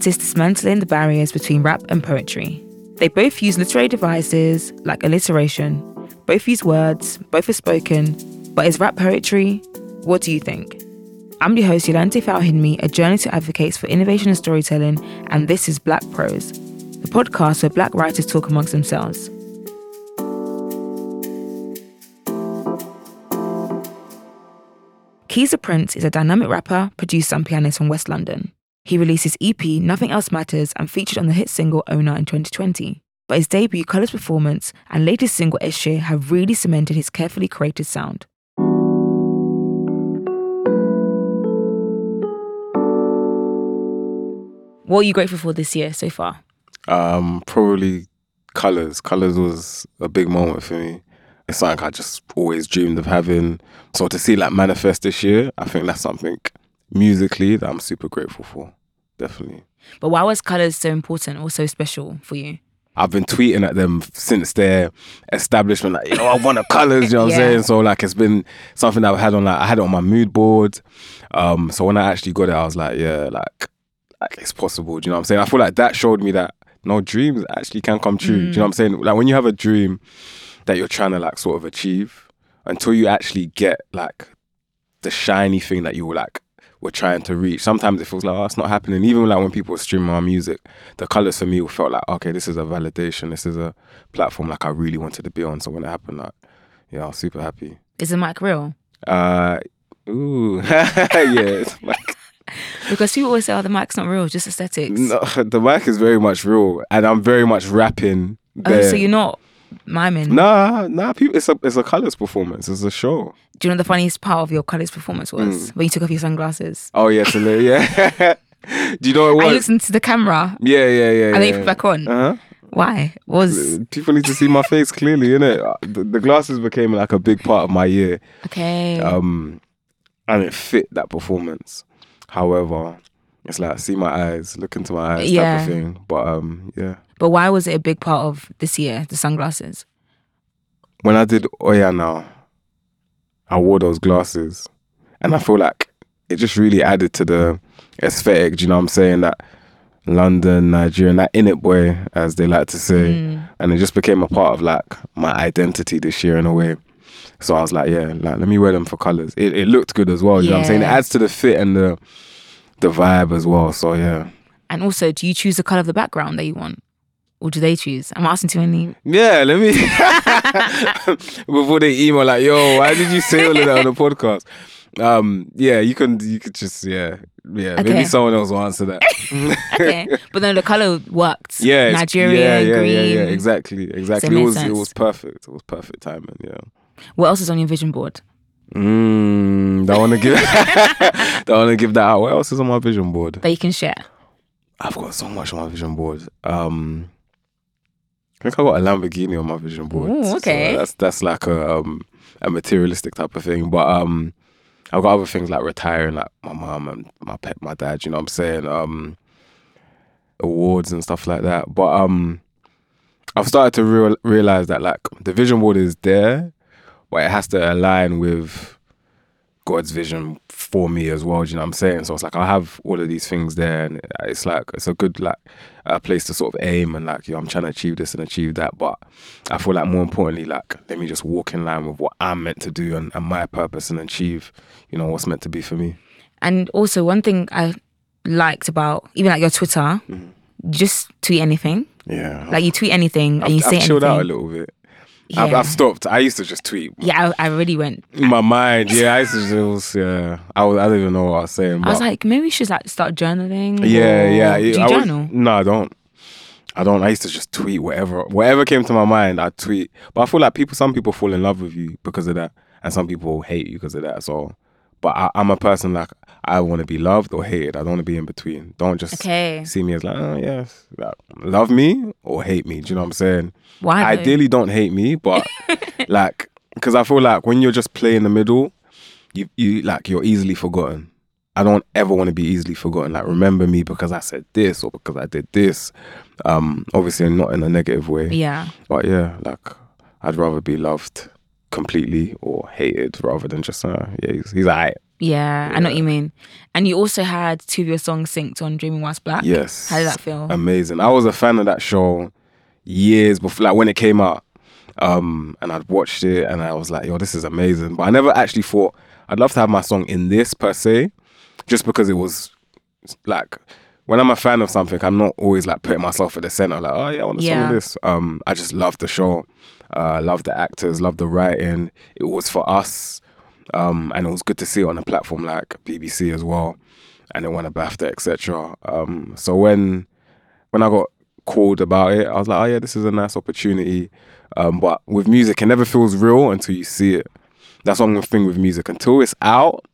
Artists dismantling the barriers between rap and poetry. They both use literary devices like alliteration, both use words, both are spoken, but is rap poetry? What do you think? I'm your host, Yolanthe Fawehinmi, a journalist who advocates for innovation and storytelling, and this is Black Prose, the podcast where black writers talk amongst themselves. Keys the Prince is a dynamic rapper, producer, and pianist from West London. He released his EP, Nothing Else Matters, and featured on the hit single Owner in 2020. But his debut, Colours Performance, and latest single, Eshe, have really cemented his carefully created sound. What are you grateful for this year so far? Um, probably colors. Colors was a big moment for me. It's something I just always dreamed of having. So to see like manifest this year, I think that's something musically that I'm super grateful for. Definitely. But why was colors so important or so special for you? I've been tweeting at them since their establishment, like, you know, I want the colors, you know what Yeah. I'm saying? So like it's been something that I've had on like I had it on my mood board. Um, so when I actually got it, I was like, yeah, like like it's possible. Do you know what I'm saying? I feel like that showed me that no dreams actually can come true. Do you know what I'm saying? Like when you have a dream that you're trying to like sort of achieve, until you actually get like the shiny thing that you were like were trying to reach. Sometimes it feels like oh, it's not happening. Even like when people stream my music, the colors for me felt like okay, this is a validation. This is a platform like I really wanted to be on. So when it happened, like yeah, I was super happy. Is the mic real? Uh, ooh, yeah. Like, Because people always say, oh, the mic's not real, just aesthetics. no, the mic is very much real, and I'm very much rapping. There. Oh, so you're not miming? Nah, nah. People, it's a it's a colors performance. It's a show. Do you know the funniest part of your colours performance was? Mm. When you took off your sunglasses. Oh yeah, yeah. Do you know what I it was? into the camera Yeah, yeah, yeah. and then you yeah. back on. Uh huh. Why? Was People need to see my face clearly, innit? The, the glasses became like a big part of my year, okay? um, and it fit that performance. However, it's like see my eyes, look into my eyes, Yeah. type of thing. But um, yeah, but why was it a big part of this year? The sunglasses. when I did Oya now, I wore those glasses, and I feel like it just really added to the aesthetic. Do you know what I'm saying? That London, Nigerian, that in it boy, as they like to say, Mm. and it just became a part of like my identity this year in a way. So I was like, yeah, like let me wear them for colors. It, it looked good as well. You know what I'm saying? It adds to the fit and the the vibe as well. So yeah, And also, do you choose the colour of the background that you want? Or do they choose? I'm asking too many. yeah. Let me before they email like, yo, why did you say all of that on the podcast? Um, yeah, you can you could just yeah yeah Okay. maybe someone else will answer that. Okay. but then the colour worked. yeah, Nigerian, yeah, yeah, green. yeah, yeah, exactly, exactly. made It was it was perfect. It was perfect timing. Yeah. What else is on your vision board? Mm, don't want to give don't want to give that out. What else is on my vision board? That you can share? I've got so much on my vision board. Um, I think I got a Lamborghini on my vision board. Ooh, So okay. that's that's like a um a materialistic type of thing. But um, I've got other things like retiring, like my mom and my pet, my dad. You know what I'm saying? Um, awards and stuff like that. But um, I've started to real, realize that like the vision board is there, but it has to align with God's vision for me as well. Do you know what I'm saying? So it's like I have all of these things there, and it's like it's a good like a place to sort of aim and like you know, I'm trying to achieve this and achieve that. But I feel like more importantly, like let me just walk in line with what I'm meant to do and, and my purpose and achieve, you know, what's meant to be for me. And also, one thing I liked about even like your Twitter, Mm-hmm. you just tweet anything. Yeah, Like you tweet anything and I've, you say I've chilled anything. out a little bit. I've, I've stopped. I used to just tweet. yeah, I, I really went. My mind, yeah, I used to just, yeah, I, was, I don't even know what I was saying. I was like, maybe we should like start journaling. Yeah, or- yeah. Do you I was- journal? no, I don't. I don't. I used to just tweet whatever, whatever came to my mind. I tweet, but I feel like people, some people fall in love with you because of that, and some people hate you because of that. So, but I, I'm a person like I want to be loved or hated. I don't want to be in between. Don't just Okay. see me as like, oh yes, like, love me or hate me. Do you know what I'm saying? Why? Ideally, don't hate me, but like, because I feel like when you're just playing the middle, you you like you're easily forgotten. I don't ever want to be easily forgotten. Like, remember me because I said this or because I did this. Um, obviously, not in a negative way, Yeah. but yeah, like I'd rather be loved completely or hated rather than just uh, yeah, he's, he's alright. Yeah, I know what you mean. And you also had two of your songs synced on Dreaming Whilst Black. Yes. How did that feel? Amazing. I was a fan of that show years before, like when it came out. Um, and I'd watched it and I was like, yo, this is amazing. But I never actually thought I'd love to have my song in this per se, just because it was like when I'm a fan of something, I'm not always like putting myself at the center, like, oh yeah, I want a song Yeah. of this. Um, I just love the show, uh, love the actors, love the writing. It was for us, um, and it was good to see it on a platform like BBC as well, and it won a BAFTA, etc. Um, so when when I got called about it, I was like, oh yeah, this is a nice opportunity. Um, but with music, it never feels real until you see it. That's one thing with music. Until it's out,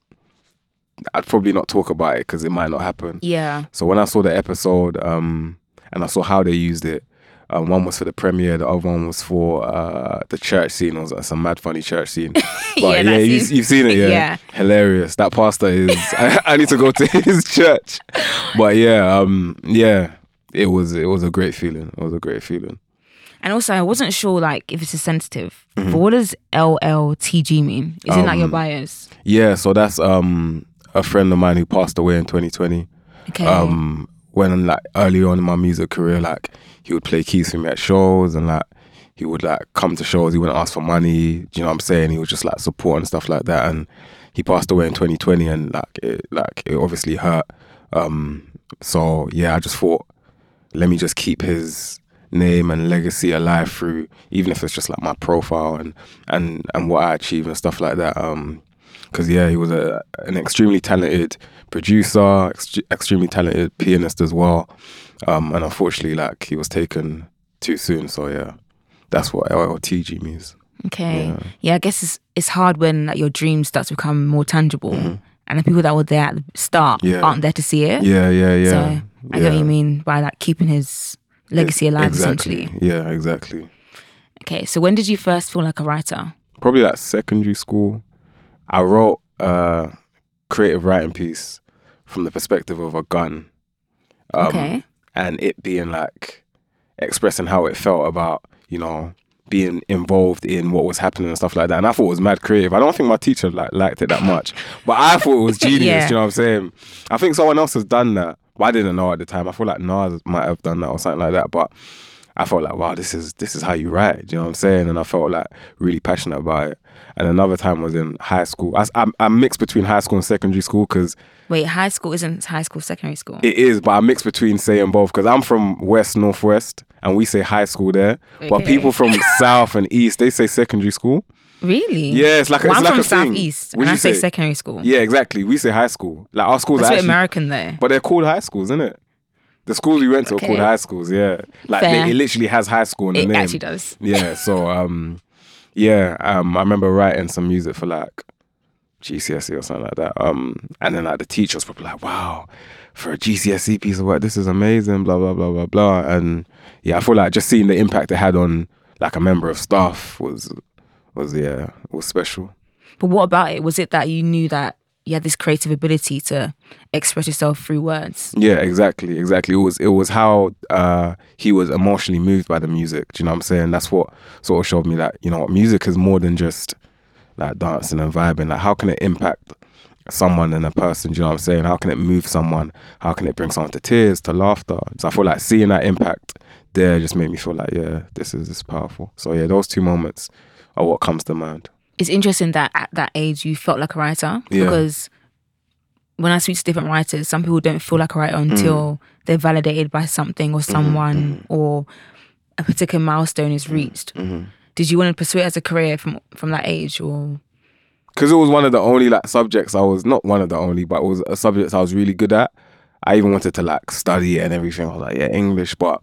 I'd probably not talk about it because it might not happen. yeah. So when I saw the episode um, and I saw how they used it, um, one was for the premiere, the other one was for uh, the church scene. It was uh, some mad funny church scene. But Yeah, yeah, you, you've seen it, yeah? Yeah. Hilarious. That pastor is. I, I need to go to his church. But yeah, um, yeah, it was it was a great feeling. It was a great feeling. And also, I wasn't sure like if it's a sensitive, Mm-hmm. but what does LLTG mean? Is it like Um, your bias? Yeah, so that's um a friend of mine who passed away in 2020. Okay. um when like early on in my music career like he would play keys for me at shows and like he would like come to shows. He wouldn't ask for money. Do you know what i'm saying? He was just like support and stuff like that. And he passed away in 2020 and like it like it obviously hurt. Um so yeah i just thought let me just keep his name and legacy alive through even if it's just like my profile and and and what i achieve and stuff like that. Um because yeah, he was a an extremely talented producer, ex- extremely talented pianist as well. Um, and unfortunately, like he was taken too soon. So yeah, that's what LLTG means. okay. Yeah. I guess it's it's hard when like your dreams start to become more tangible, and the people that were there at the start Mm-hmm. Yeah. aren't there to see it. Yeah, yeah, yeah. So I get what you mean by like keeping his legacy alive, exactly. essentially. Yeah, exactly. Okay. So when did you first feel like a writer? Probably like secondary school. I wrote a creative writing piece from the perspective of a gun. Um, Okay. and it being like expressing how it felt about you know being involved in what was happening and stuff like that and i thought it was mad creative i don't think my teacher like liked it that much but i thought it was genius Yeah. you know what i'm saying i think someone else has done that but i didn't know at the time i feel like nas might have done that or something like that but I felt like, wow, this is this is how you write. Do you know what I'm saying? And I felt like really passionate about it. And another time was in high school. I, I'm, I'm mixed between high school and secondary school because Wait, high school isn't high school, secondary school. it is, but I mix between saying both because I'm from West Northwest and we say high school there. But people from South and East they say secondary school. really? Yeah, it's like a- Well, it's I'm like from a southeast, What'd and I say say? secondary school. Yeah, exactly. We say high school. Like our schools That's are actually, American though. but they're called high schools, isn't it? The schools we went to are called high schools. Yeah, like they, it literally has high school in the It name. It actually does. Yeah, so um, yeah, um, I remember writing some music for like GCSE or something like that. Um, and then like the teacher was probably like, "Wow, for a GCSE piece of work, this is amazing." Blah blah blah blah blah. And yeah, I feel like just seeing the impact it had on like a member of staff was was yeah was special. But what about it? Was it that you knew that you had this creative ability to express yourself through words? Yeah, exactly, exactly. It was it was how uh, he was emotionally moved by the music. Do you know what I'm saying? That's what sort of showed me that you know music is more than just like dancing and vibing. Like how can it impact someone and a person? Do you know what I'm saying? How can it move someone? How can it bring someone to tears, to laughter? So I feel like seeing that impact there just made me feel like yeah, this is this is powerful. So yeah, those two moments are what comes to mind. It's interesting that at that age you felt like a writer Yeah. because when I speak to different writers, some people don't feel like a writer Mm. until they're validated by something Mm-hmm, or someone or a particular milestone is reached. Mm-hmm. Did you want to pursue it as a career from from that age or because it was one of the only like subjects I was not one of the only, but it was a subject I was really good at. I even wanted to like study it and everything. I was like, yeah, English, but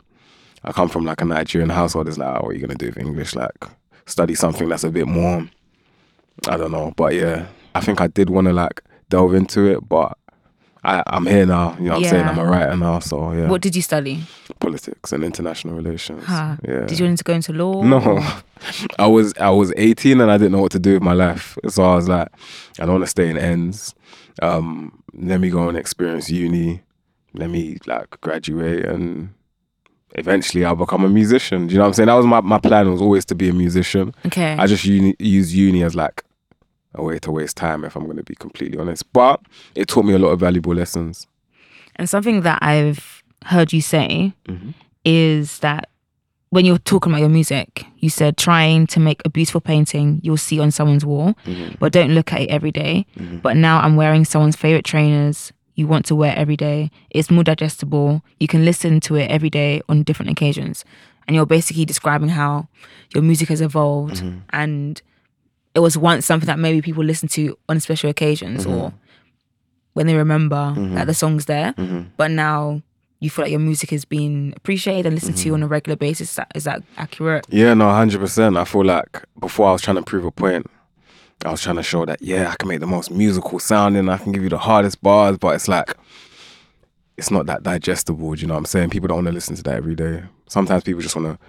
I come from like a Nigerian household. It's like, oh, what are you gonna do with English? Like, study something that's a bit more. I don't know, but yeah, I think I did want to like delve into it, but I, I'm here now. You know what I'm saying? Yeah. I'm a writer now, so yeah. what did you study? Politics and international relations. Huh. Yeah. Did you want to go into law? No, I was I was 18 and I didn't know what to do with my life. So I was like, I don't want to stay in ends. Um, let me go and experience uni. Let me like graduate and eventually I'll become a musician. Do you know what I'm saying? That was my, my plan was always to be a musician. Okay. I just uni, use uni as like a way to waste time if I'm going to be completely honest. But it taught me a lot of valuable lessons. And something that I've heard you say mm-hmm. is that when you're talking about your music, you said trying to make a beautiful painting you'll see on someone's wall, mm-hmm. but don't look at it every day. Mm-hmm. But now I'm wearing someone's favorite trainers you want to wear every day. It's more digestible. You can listen to it every day on different occasions. And you're basically describing how your music has evolved mm-hmm. and it was once something that maybe people listen to on special occasions or mm-hmm. when they remember mm-hmm. that the song's there. But now you feel like your music is being appreciated and listened to on a regular basis. Is that, is that accurate? Yeah, no, hundred percent. I feel like before I was trying to prove a point. I was trying to show that yeah, I can make the most musical sounding. I can give you the hardest bars, but it's like it's not that digestible. Do you know what I'm saying? People don't want to listen to that every day. Sometimes people just want to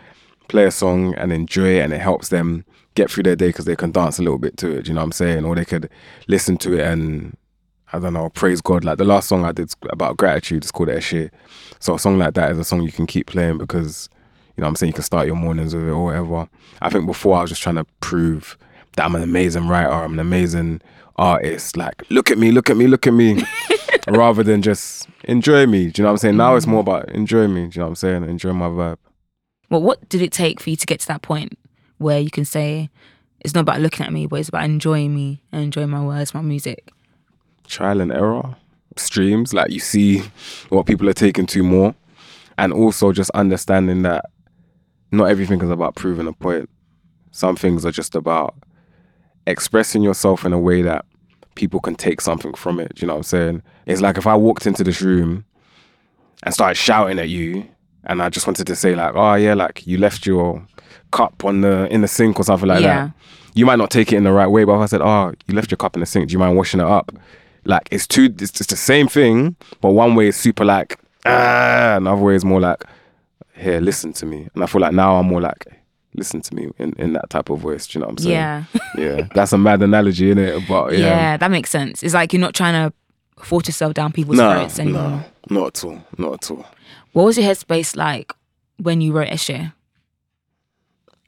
play a song and enjoy it, and it helps them get through their day because they can dance a little bit to it. You know what I'm saying? Or they could listen to it and I don't know, praise God. Like the last song I did about gratitude is called Eshe. So a song like that is a song you can keep playing because you know what I'm saying you can start your mornings with it or whatever. I think before I was just trying to prove that I'm an amazing writer, I'm an amazing artist. Like, look at me, look at me, look at me. Rather than just enjoy me. Do you know what I'm saying? Now it's mm. more about enjoy me. Do you know what I'm saying? Enjoy my vibe. Well, what did it take for you to get to that point where you can say it's not about looking at me, but it's about enjoying me and enjoying my words, my music? Trial and error. Streams. Like you see what people are taking to more. And also just understanding that not everything is about proving a point. Some things are just about expressing yourself in a way that people can take something from it. Do you know what I'm saying? It's like if I walked into this room and started shouting at you, and I just wanted to say like, oh yeah, like you left your cup on the in the sink or something like Yeah. that. You might not take it in the right way, but if I said, oh, you left your cup in the sink, do you mind washing it up? Like it's two, it's just the same thing, but one way is super like ah, another way is more like here, listen to me, and I feel like now I'm more like listen to me in, in that type of voice. Do you know what I'm saying? Yeah. yeah. That's a mad analogy, is it? But yeah. yeah, that makes sense. It's like you're not trying to force yourself down people's no, throats anymore. no, not at all, not at all. What was your headspace like when you wrote Eshe?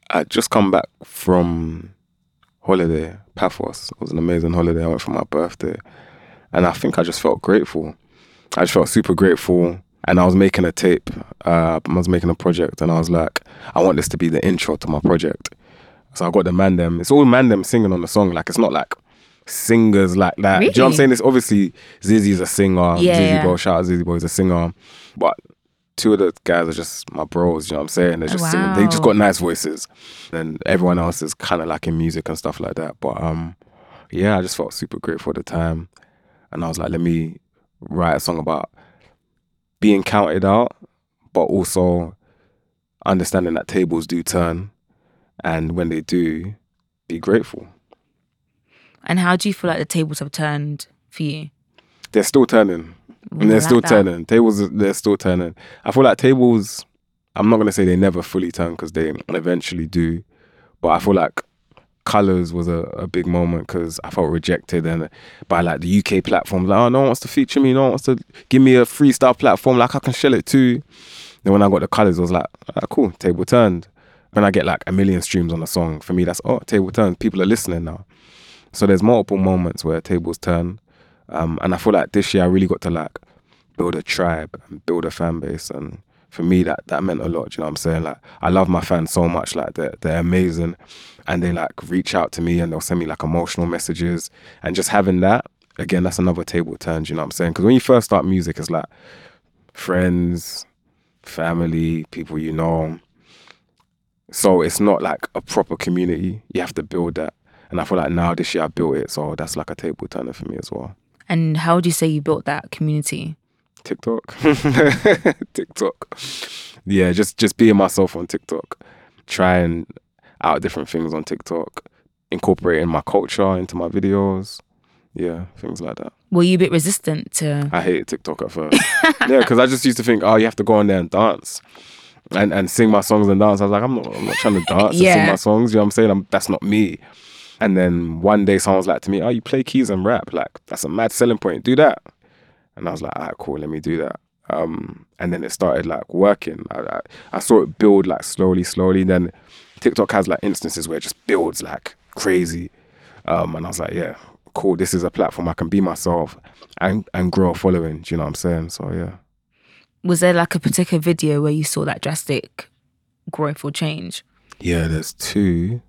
I just come back from holiday, Paphos. It was an amazing holiday. I went for my birthday, and I think I just felt grateful. I just felt super grateful, and I was making a tape. Uh, I was making a project, and I was like, I want this to be the intro to my project. So I got the man them. It's all man them singing on the song. Like it's not like singers like that. Do you know what I'm saying? It's obviously Zizzy's a singer. Yeah, Zizzy yeah. Boy, shout out Zizzy Boy, is a singer. But two of the guys are just my bros. You know what I'm saying? They're just singing. They just got nice voices, and everyone else is kind of like in music and stuff like that. But um, yeah, I just felt super grateful at the time, and I was like, let me write a song about being counted out, but also understanding that tables do turn, and when they do, be grateful. And how do you feel like the tables have turned for you? They're still turning. And they're still that? turning. Tables, they're still turning. I feel like tables. I'm not gonna say they never fully turn because they eventually do, but I feel like colors was a, a big moment because I felt rejected and by like the UK platforms. Like, oh, no one wants to feature me. No one wants to give me a freestyle platform. Like I can shell it too. Then when I got the colors, I was like, ah, cool. Table turned. When I get like a million streams on a song, for me that's oh, table turned. People are listening now. So there's multiple moments where tables turn. Um, and I feel like this year I really got to like build a tribe and build a fan base. And for me, that that meant a lot. You know what I'm saying? Like I love my fans so much. Like they're they're amazing, and they like reach out to me and they'll send me like emotional messages. And just having that again, that's another table turn. You know what I'm saying? Because when you first start music, it's like friends, family, people you know. So it's not like a proper community. You have to build that. And I feel like now this year I built it, so that's like a table turner for me as well. And how would you say you built that community? TikTok. TikTok. Yeah, just just being myself on TikTok. Trying out different things on TikTok. Incorporating my culture into my videos. Yeah, things like that. Were you a bit resistant to? I hated TikTok at first. yeah, because I just used to think, oh, you have to go on there and dance. And and sing my songs and dance. I was like, I'm not I'm not trying to dance and sing my songs. You know what I'm saying? I'm, that's not me. And then one day someone was like to me, Oh, you play keys and rap. Like, that's a mad selling point. Do that. And I was like, all right, cool, let me do that. Um, and then it started like working. I, I, I saw it build like slowly, slowly. Then TikTok has like instances where it just builds like crazy. Um, and I was like, yeah, cool. This is a platform I can be myself and and grow a following. Do you know what I'm saying? So yeah. Was there like a particular video where you saw that drastic growth or change? Yeah, there's two.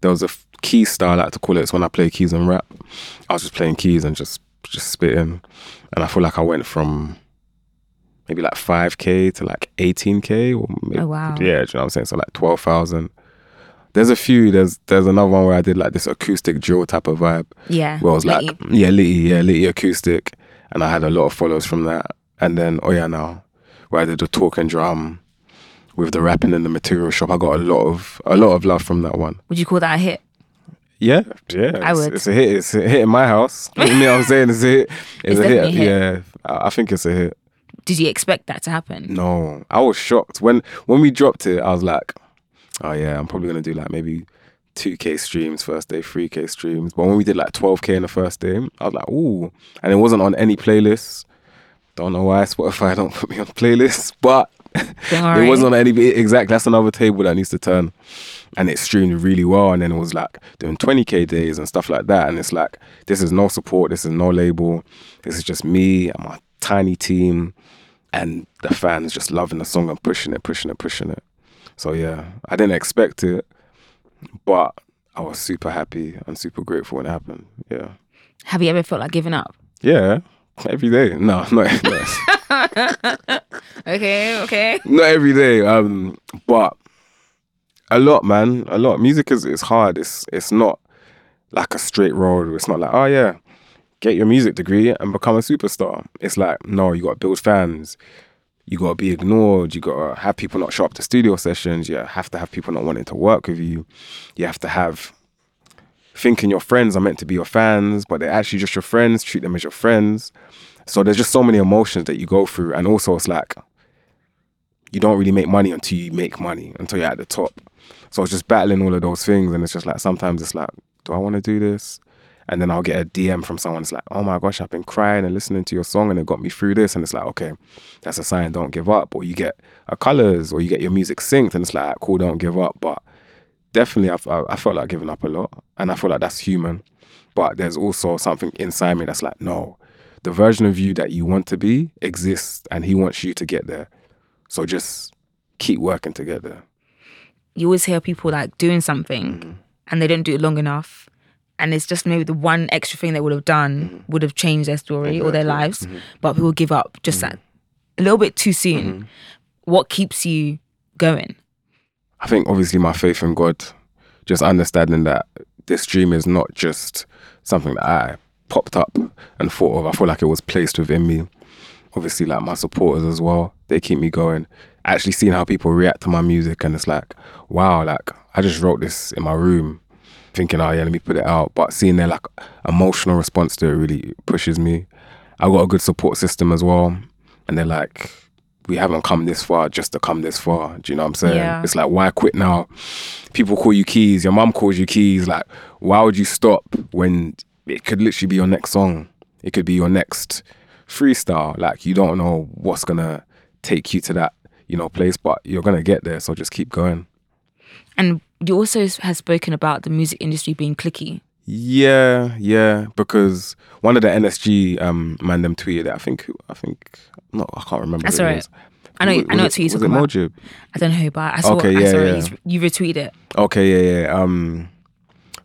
There was a f- key style I like to call it. It's when I play keys and rap. I was just playing keys and just just spitting, and I feel like I went from maybe like five k to like eighteen k. Or maybe, Oh, wow. Yeah, do you know what I'm saying? So like twelve thousand. There's a few. There's there's another one where I did like this acoustic drill type of vibe. Yeah. Where I was like, yeah, Litty, yeah, Litty acoustic, and I had a lot of followers from that. And then oh yeah, now where I did the talk and drum with the rapping in the material shop, I got a lot of a lot of love from that one. Would you call that a hit? Yeah, yeah, I it's, would. It's a hit. It's a hit in my house. you know what I'm saying? It's a hit. It's, It's a hit. a hit. Yeah, I I think it's a hit. Did you expect that to happen? No, I was shocked when when we dropped it. I was like, oh yeah, I'm probably gonna do like maybe. 2k streams first day, 3k streams. But when we did like 12k in the first day, I was like, ooh. And it wasn't on any playlists. Don't know why Spotify don't put me on playlists, but it wasn't on any exactly that's another table that needs to turn and it streamed really well and then it was like doing 20k days and stuff like that and it's like this is no support this is no label this is just me and my tiny team and the fans just loving the song and pushing it pushing it pushing it so yeah i didn't expect it but i was super happy and super grateful when it happened yeah Have you ever felt like giving up? yeah every day no not, not Okay, okay. not every day um but a lot man a lot. Music is it's hard. It's it's not like a straight road. It's not like oh yeah get your music degree and become a superstar. It's like no you got to build fans. You got to be ignored. You got to have people not show up to studio sessions. You have to have people not wanting to work with you. You have to have thinking your friends are meant to be your fans but they're actually just your friends. Treat them as your friends. So there's just so many emotions that you go through. And also it's like you don't really make money until you make money until you're at the top. So it's just battling all of those things, and it's just like sometimes it's like, do I want to do this? And then I'll get a DM from someone. It's like, oh my gosh, I've been crying and listening to your song, and it got me through this. And it's like, okay, that's a sign. Don't give up. Or you get a colors, or you get your music synced, and it's like, cool, don't give up. But definitely, I've, I, I felt like giving up a lot, and I feel like that's human. But there's also something inside me that's like, no, the version of you that you want to be exists, and he wants you to get there. So just keep working together. You always hear people like doing something Mm-hmm. and they don't do it long enough. And it's just maybe the one extra thing they would have done Mm-hmm. would have changed their story or their lives. But people give up just at a little bit too soon. Mm-hmm. What keeps you going? I think obviously my faith in God, just understanding that this dream is not just something that I popped up and thought of. I feel like it was placed within me. Obviously, like my supporters as well, they keep me going. Actually, seeing how people react to my music, and it's like, wow, like I just wrote this in my room, thinking, oh yeah, let me put it out. But seeing their like emotional response to it really pushes me. I got a good support system as well, and they're like, we haven't come this far just to come this far. Do you know what I'm saying? Yeah. It's like, why quit now? People call you keys. Your mum calls you keys. Like, why would you stop when it could literally be your next song? It could be your next freestyle. Like, you don't know what's gonna take you to that, you know, place, but you're gonna get there. So just keep going. And you also s- have spoken about the music industry being clicky. Yeah, yeah. Because one of the NSG um man them tweeted it. I think I think no, I can't remember. That's who alright. I know, Was- I know was what tweet it, you're was talking it about. Mojib? I don't know who, but I saw, Okay, I yeah, saw yeah. it. You retweeted it. Okay, yeah, yeah. Um,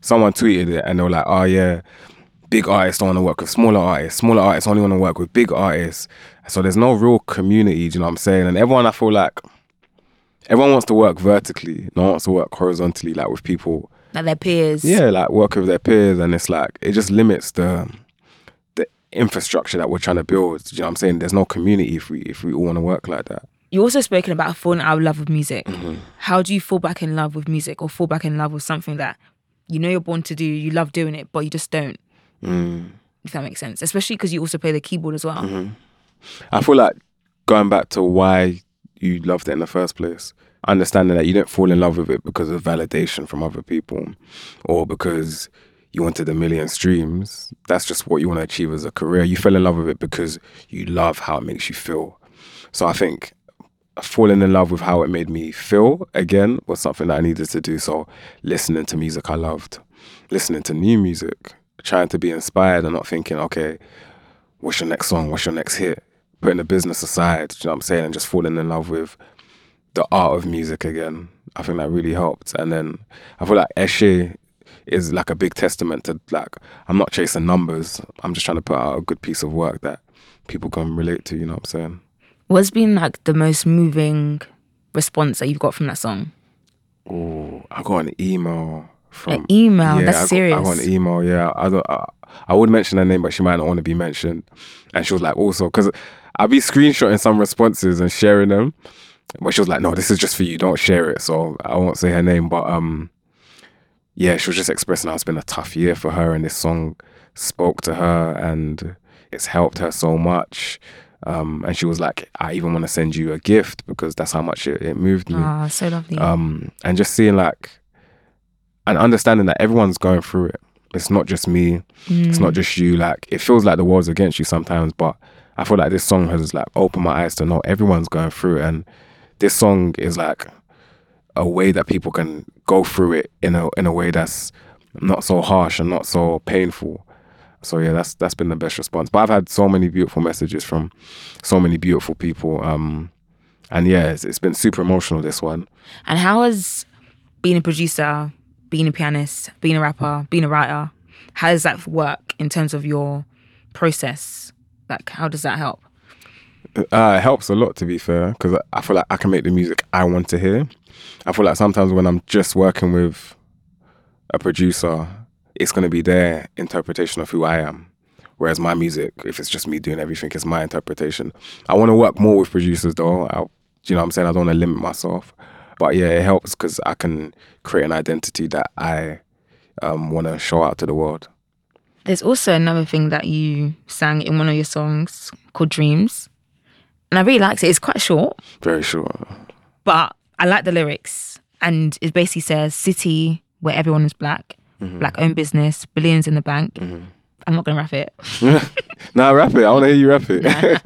someone tweeted it and they were like, "Oh yeah, big artists don't want to work with smaller artists. Smaller artists only want to work with big artists." So there's no real community. Do you know what I'm saying? And everyone, I feel like, everyone wants to work vertically. No one wants to work horizontally, like with people. Like their peers. Yeah, like work with their peers, and it's like it just limits the the infrastructure that we're trying to build. Do you know what I'm saying? There's no community if we if we all want to work like that. You also spoken about falling out of love with music. Mm-hmm. How do you fall back in love with music or fall back in love with something that you know you're born to do, you love doing it, but you just don't? Mm. If that makes sense. Especially because you also play the keyboard as well. Mm-hmm. I feel like going back to why you loved it in the first place, understanding that you didn't fall in love with it because of validation from other people or because you wanted a million streams. That's just what you want to achieve as a career. You fell in love with it because you love how it makes you feel. So I think falling in love with how it made me feel again was something that I needed to do. So listening to music I loved listening to new music, trying to be inspired and not thinking, okay, what's your next song? What's your next hit? Putting the business aside, you know what I'm saying, and just falling in love with the art of music again. I think that really helped. And then I feel like Eshe is like a big testament to like I'm not chasing numbers. I'm just trying to put out a good piece of work that people can relate to, you know what I'm saying? What's been like the most moving response that you've got from that song? Oh, I got an email from An email? Yeah, That's I got, serious. I got an email. Yeah, I don't. I, I would mention her name, but she might not want to be mentioned. And she was like, also, because I'll be screenshotting some responses and sharing them, but she was like, no, this is just for you. Don't share it. So I won't say her name, but um, yeah, she was just expressing how it's been a tough year for her, and this song spoke to her, and it's helped her so much. Um, and she was like, I even want to send you a gift because that's how much it, it moved me Ah, so lovely. um, and just seeing like and understanding that everyone's going through it. It's not just me. It's not just you. Like it feels like the world's against you sometimes, but I feel like this song has like opened my eyes to know everyone's going through it, and this song is like a way that people can go through it in a in a way that's not so harsh and not so painful. So yeah, that's that's been the best response. But I've had so many beautiful messages from so many beautiful people. Um, and yeah, it's, it's been super emotional. This one. And how has being a producer, being a pianist, being a rapper, being a writer, how does that work in terms of your process? Like, how does that help? Uh, it helps a lot to be fair because I feel like I can make the music I want to hear. I feel like sometimes when I'm just working with a producer, it's going to be their interpretation of who I am. Whereas my music, if it's just me doing everything, it's my interpretation. I want to work more with producers though. I, you know what I'm saying? I don't want to limit myself. But yeah, it helps because I can create an identity that I um, want to show out to the world. There's also another thing that you sang in one of your songs called Dreams. And I really liked it. It's quite short, Very short. but I like the lyrics. And it basically says city where everyone is black, black owned business, billions in the bank. I'm not going to rap it. nah, rap it. I want to hear you rap it.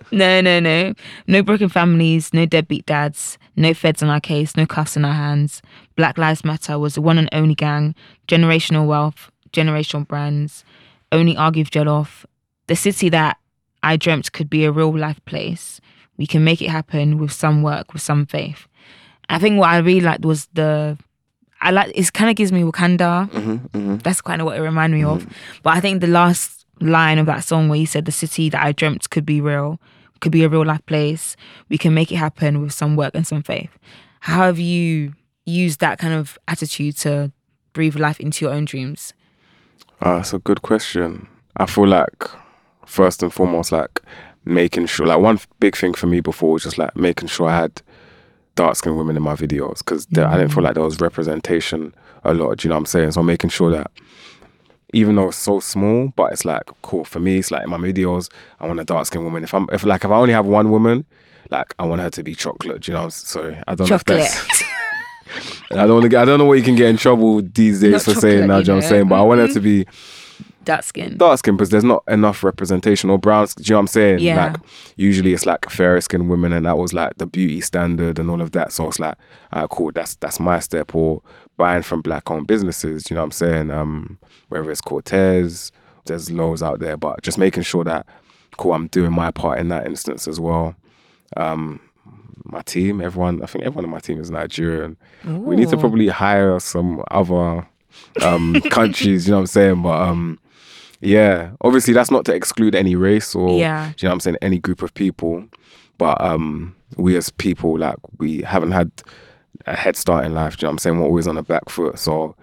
No, no, no. No broken families, no deadbeat dads, no feds on our case, no cuffs in our hands. Black Lives Matter was the one and only gang, generational wealth, generational brands, only argue jet off. The city that I dreamt could be a real life place. We can make it happen with some work, with some faith. I think what I really liked was the I like it kind of gives me Wakanda. Mm-hmm, mm-hmm. That's kind of what it reminded me of. Mm-hmm. But I think the last line of that song where you said the city that I dreamt could be real, could be a real life place. We can make it happen with some work and some faith. How have you used that kind of attitude to breathe life into your own dreams? Uh, that's a good question. I feel like first and foremost, like making sure, like one big thing for me before was just like making sure I had dark skinned women in my videos because I didn't feel mm. like there was representation a lot. Do you know what I'm saying? So I'm making sure that even though it's so small, but it's like cool for me. It's like in my videos, I want a dark skinned woman. If I'm, if like, if I only have one woman, like I want her to be chocolate. Do you know? Sorry, I don't Chocolate. know. That's, I don't want to get. I don't know what you can get in trouble these days Not for saying chocolate, that. you know what I'm saying? But I want her mm-hmm. to be Dark skin. dark skin because there's not enough representation or brown skin. Do you know what I'm saying? Yeah. Like usually it's like fairer skinned women and that was like the beauty standard and all of that. So it's like, cool, that's that's my step. Or buying from black owned businesses, do you know what I'm saying? Um, whether it's Corteiz, there's loads out there, but just making sure that cool, I'm doing my part in that instance as well. Um, my team, everyone, I think everyone in my team is Nigerian. We need to probably hire some other um countries, you know what I'm saying? But um yeah, obviously that's not to exclude any race or Yeah. you know what I'm saying, any group of people. But um we as people, like we haven't had a head start in life, do you know what I'm saying? We're always on the back foot. So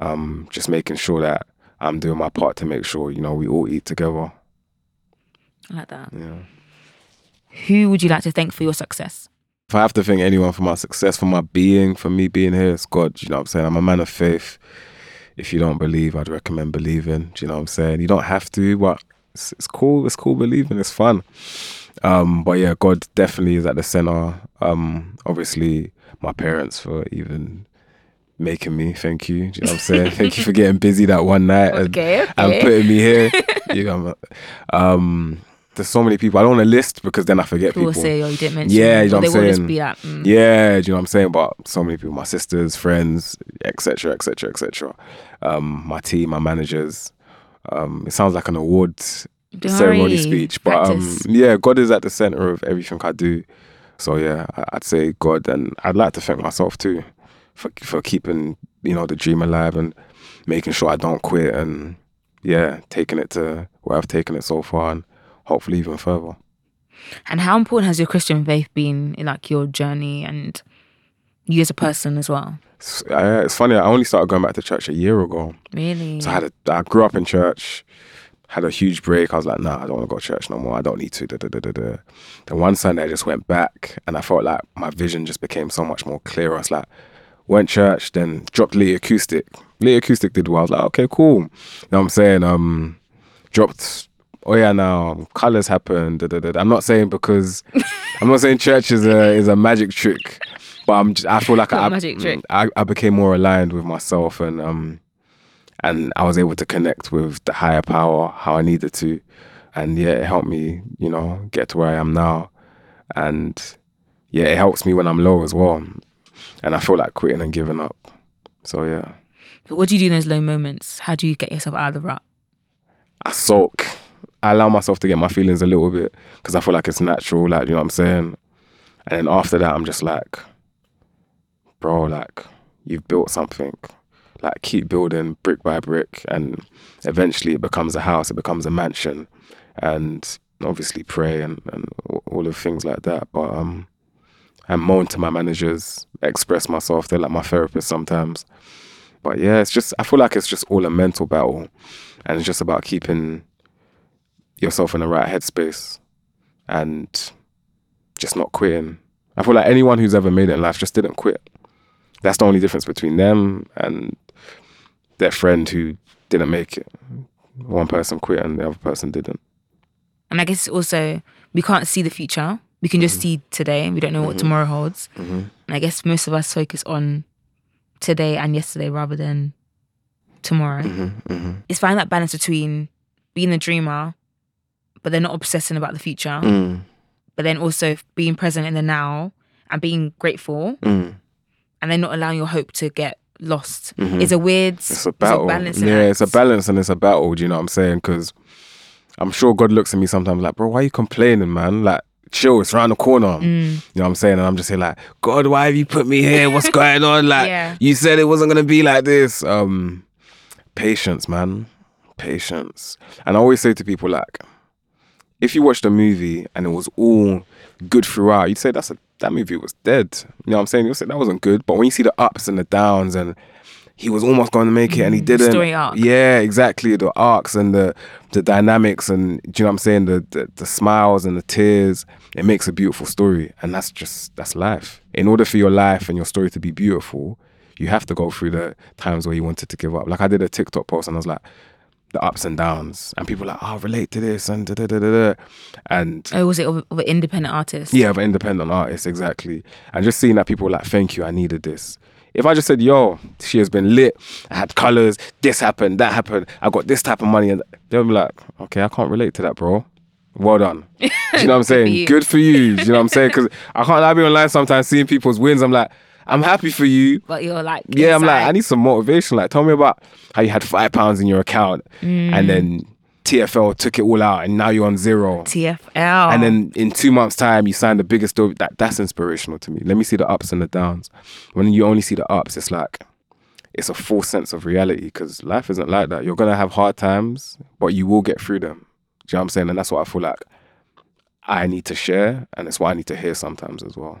um just making sure that I'm doing my part to make sure, you know, we all eat together. I like that. Yeah. Who would you like to thank for your success? If I have to thank anyone for my success, for my being, for me being here, it's God. You know what I'm saying? I'm a man of faith. If you don't believe, I'd recommend believing. Do you know what I'm saying? You don't have to, but it's, it's cool. It's cool believing. It's fun. Um, but yeah, God definitely is at the center. Um, obviously, my parents for even making me. Thank you. Do you know what I'm saying? Thank you for getting busy that one night and, Okay, and okay. putting me here. you know, um, there's so many people. I don't want to list because then I forget People will people. say, "Oh, you didn't mention." Yeah, you know what I'm will just saying? be like, mm. Yeah, do you know what I'm saying? But so many people, my sisters, friends, etc., etc., etc. Um, my team, my managers. Um, it sounds like an awards Don't ceremony worry, speech, but um, practice. yeah, God is at the center of everything I do. So yeah, I- I'd say God, and I'd like to thank myself too for for keeping you know the dream alive and making sure I don't quit, and yeah, taking it to where I've taken it so far, and hopefully even further. And how important has your Christian faith been in like your journey and you as a person as well? It's, uh, it's funny. I only started going back to church a year ago. Really? So I had a, I grew up in church, had a huge break. I was like, nah, I don't want to go to church no more. I don't need to. Da, da, da, da, da. Then one Sunday I just went back and I felt like my vision just became so much more clear. I was like, went church, then dropped Lee Acoustic. Lee Acoustic did well. I was like, okay, cool. You know what I'm saying? Um, dropped. Oh yeah, now colors happened. Da, da, da. I'm not saying because I'm not saying church is a is a magic trick, but I'm just, I feel like I, magic trick. I I became more aligned with myself and um and I was able to connect with the higher power how I needed to, and yeah, it helped me, you know, get to where I am now, and yeah, it helps me when I'm low as well, and I feel like quitting and giving up. So yeah, But what do you do in those low moments? How do you get yourself out of the rut? I sulk. I allow myself to get my feelings a little bit because I feel like it's natural, like you know what I'm saying. And then after that, I'm just like, bro, like you've built something. Like keep building brick by brick, and eventually it becomes a house, it becomes a mansion, and obviously pray and, and all of things like that. But um, and moan to my managers, express myself. They're like my therapist sometimes. But yeah, it's just I feel like it's just all a mental battle, and it's just about keeping yourself in the right headspace and just not quitting. I feel like anyone who's ever made it in life just didn't quit. That's the only difference between them and their friend who didn't make it. One person quit and the other person didn't. And I guess also we can't see the future. We can just mm-hmm. see today. We don't know what mm-hmm. tomorrow holds. Mm-hmm. And I guess most of us focus on today and yesterday rather than tomorrow. Mm-hmm. It's finding that balance between being a dreamer, but they're not obsessing about the future, Mm. but then also being present in the now and being grateful, Mm. and then not allowing your hope to get lost. It's a weird It's a battle. balancing yeah, it's a balance and it's a battle. Do you know what I'm saying? Because I'm sure God looks at me sometimes like, bro, why are you complaining, man? Like, chill, it's around the corner. Mm. You know what I'm saying? And I'm just here like, God, why have you put me here? What's going on? Like, Yeah. you said it wasn't gonna be like this. Um, patience, man, patience. And I always say to people like, if you watched a movie and it was all good throughout, you'd say that's a that movie was dead. You know what I'm saying? You'll say that wasn't good. But when you see the ups and the downs and he was almost going to make it and he Mm, didn't. story arc. Yeah, exactly. The arcs and the the dynamics and do you know what I'm saying? The, the the smiles and the tears. It makes a beautiful story. And that's just that's life. In order for your life and your story to be beautiful, you have to go through the times where you wanted to give up. Like I did a TikTok post and I was like, the ups and downs. And people like, oh, relate to this and da da da da. And Oh, was it of, of an independent artist? yeah, of an independent artist, exactly. And just seeing that people like, thank you, I needed this. If I just said, yo, she has been lit, I had colors, this happened, that happened, I got this type of money, and they'll be like, okay, I can't relate to that, bro. Well done. Do you know what I'm saying? you. Good for you. Do you know what I'm saying? Because I can't, I'll be online sometimes seeing people's wins. I'm like, I'm happy for you. But you're like, Yeah, I'm like, I need some motivation. Like, tell me about how you had five pounds in your account and mm. then TFL took it all out and now you're on zero. TFL. And then in two months' time, you sign the biggest deal. That that's inspirational to me. Let me see the ups and the downs. When you only see the ups, it's like it's a full sense of reality because life isn't like that. You're gonna have hard times, but you will get through them. Do you know what I'm saying? And that's what I feel like I need to share, and it's what I need to hear sometimes as well.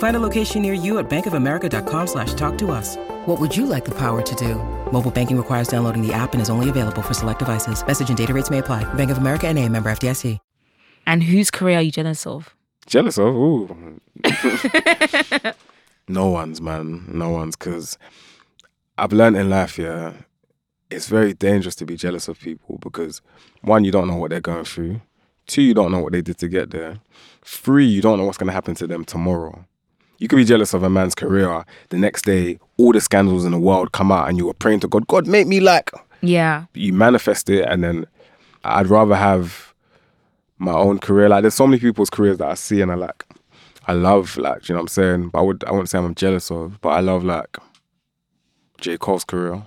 Find a location near you at bankofamerica.com slash talk to us. What would you like the power to do? Mobile banking requires downloading the app and is only available for select devices. Message and data rates may apply. Bank of America and a member FDIC. and whose career are you jealous of? Jealous of? Ooh. no one's, man. No one's. Because I've learned in life, yeah, it's very dangerous to be jealous of people because one, you don't know what they're going through. Two, you don't know what they did to get there. Three, you don't know what's going to happen to them tomorrow. You could be jealous of a man's career. The next day, all the scandals in the world come out, and you were praying to God, God, make me like. Yeah. You manifest it, and then I'd rather have my own career. Like, there's so many people's careers that I see, and I like, I love, like, you know what I'm saying? But I would, I wouldn't say I'm jealous of, but I love like J Cole's career.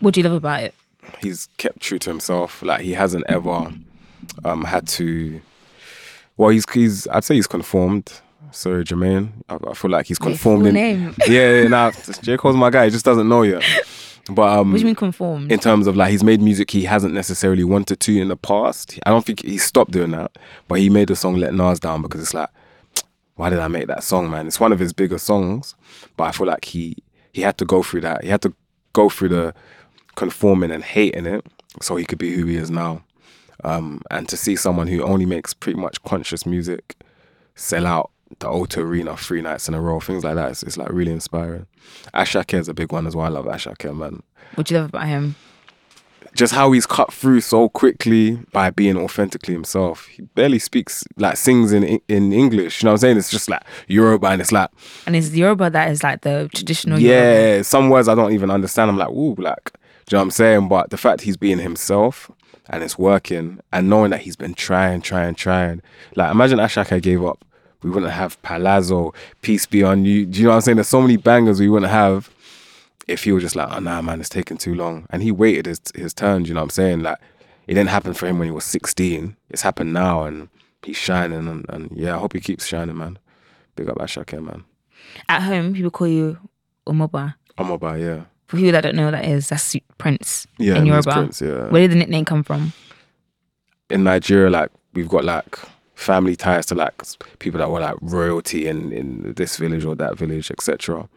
What do you love about it? He's kept true to himself. Like, he hasn't ever um had to. Well, he's he's. I'd say he's conformed. Sorry, Jermaine. I, I feel like he's conformed in. name. Yeah, yeah, nah. J Cole's my guy. He just doesn't know yet. But um, What do you mean conformed? in terms of like he's made music he hasn't necessarily wanted to in the past. I don't think he stopped doing that, but he made the song "Let Nas Down" because it's like, why did I make that song, man? It's one of his bigger songs, but I feel like he he had to go through that. He had to go through the conforming and hating it so he could be who he is now. Um, and to see someone who only makes pretty much conscious music sell out the O2 Arena three nights in a row, things like that, it's, it's like really inspiring. Asake is a big one as well. I love Asake, man what do you love about him? just how he's cut through so quickly by being authentically himself. He barely speaks like sings in in English. You know what I'm saying? It's just like Yoruba, and it's like And is Yoruba that is like the traditional Yoruba? yeah, some words I don't even understand. I'm like, ooh, like, do you know what I'm saying? But the fact he's being himself and it's working, and knowing that he's been trying, trying, trying. Like, imagine Asake gave up. We wouldn't have Palazzo, Peace Be on You. Do you know what I'm saying? There's so many bangers we wouldn't have if he was just like, oh nah, man, it's taking too long. And he waited his his turn. do You know what I'm saying? Like, it didn't happen for him when he was 16. It's happened now, and he's shining. And, and yeah, I hope he keeps shining, man. Big up Asake, man. At home, people call you Omoba. I'm about yeah. For people that don't know what that is, that's Prince Yeah, in Yoruba. Prince, yeah. Where did the nickname come from? in Nigeria, like we've got like family ties to like people that were like royalty in in this village or that village, etc.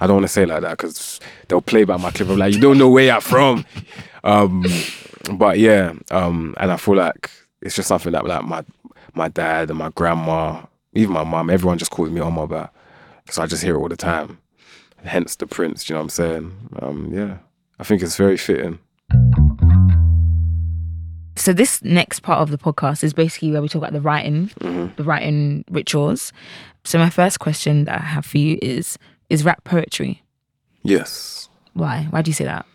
I don't want to say like that because they'll play by my clip of like you don't know where you're from. Um, but yeah, um, and I feel like it's just something that like my my dad and my grandma, even my mom, everyone just calls me Omar So I just hear it all the time. Hence the prince, you know what I'm saying? Um, yeah, I think it's very fitting. So this next part of the podcast is basically where we talk about the writing, Mm-hmm. the writing rituals. So my first question that I have for you is: Is rap poetry? Yes. Why? Why do you say that?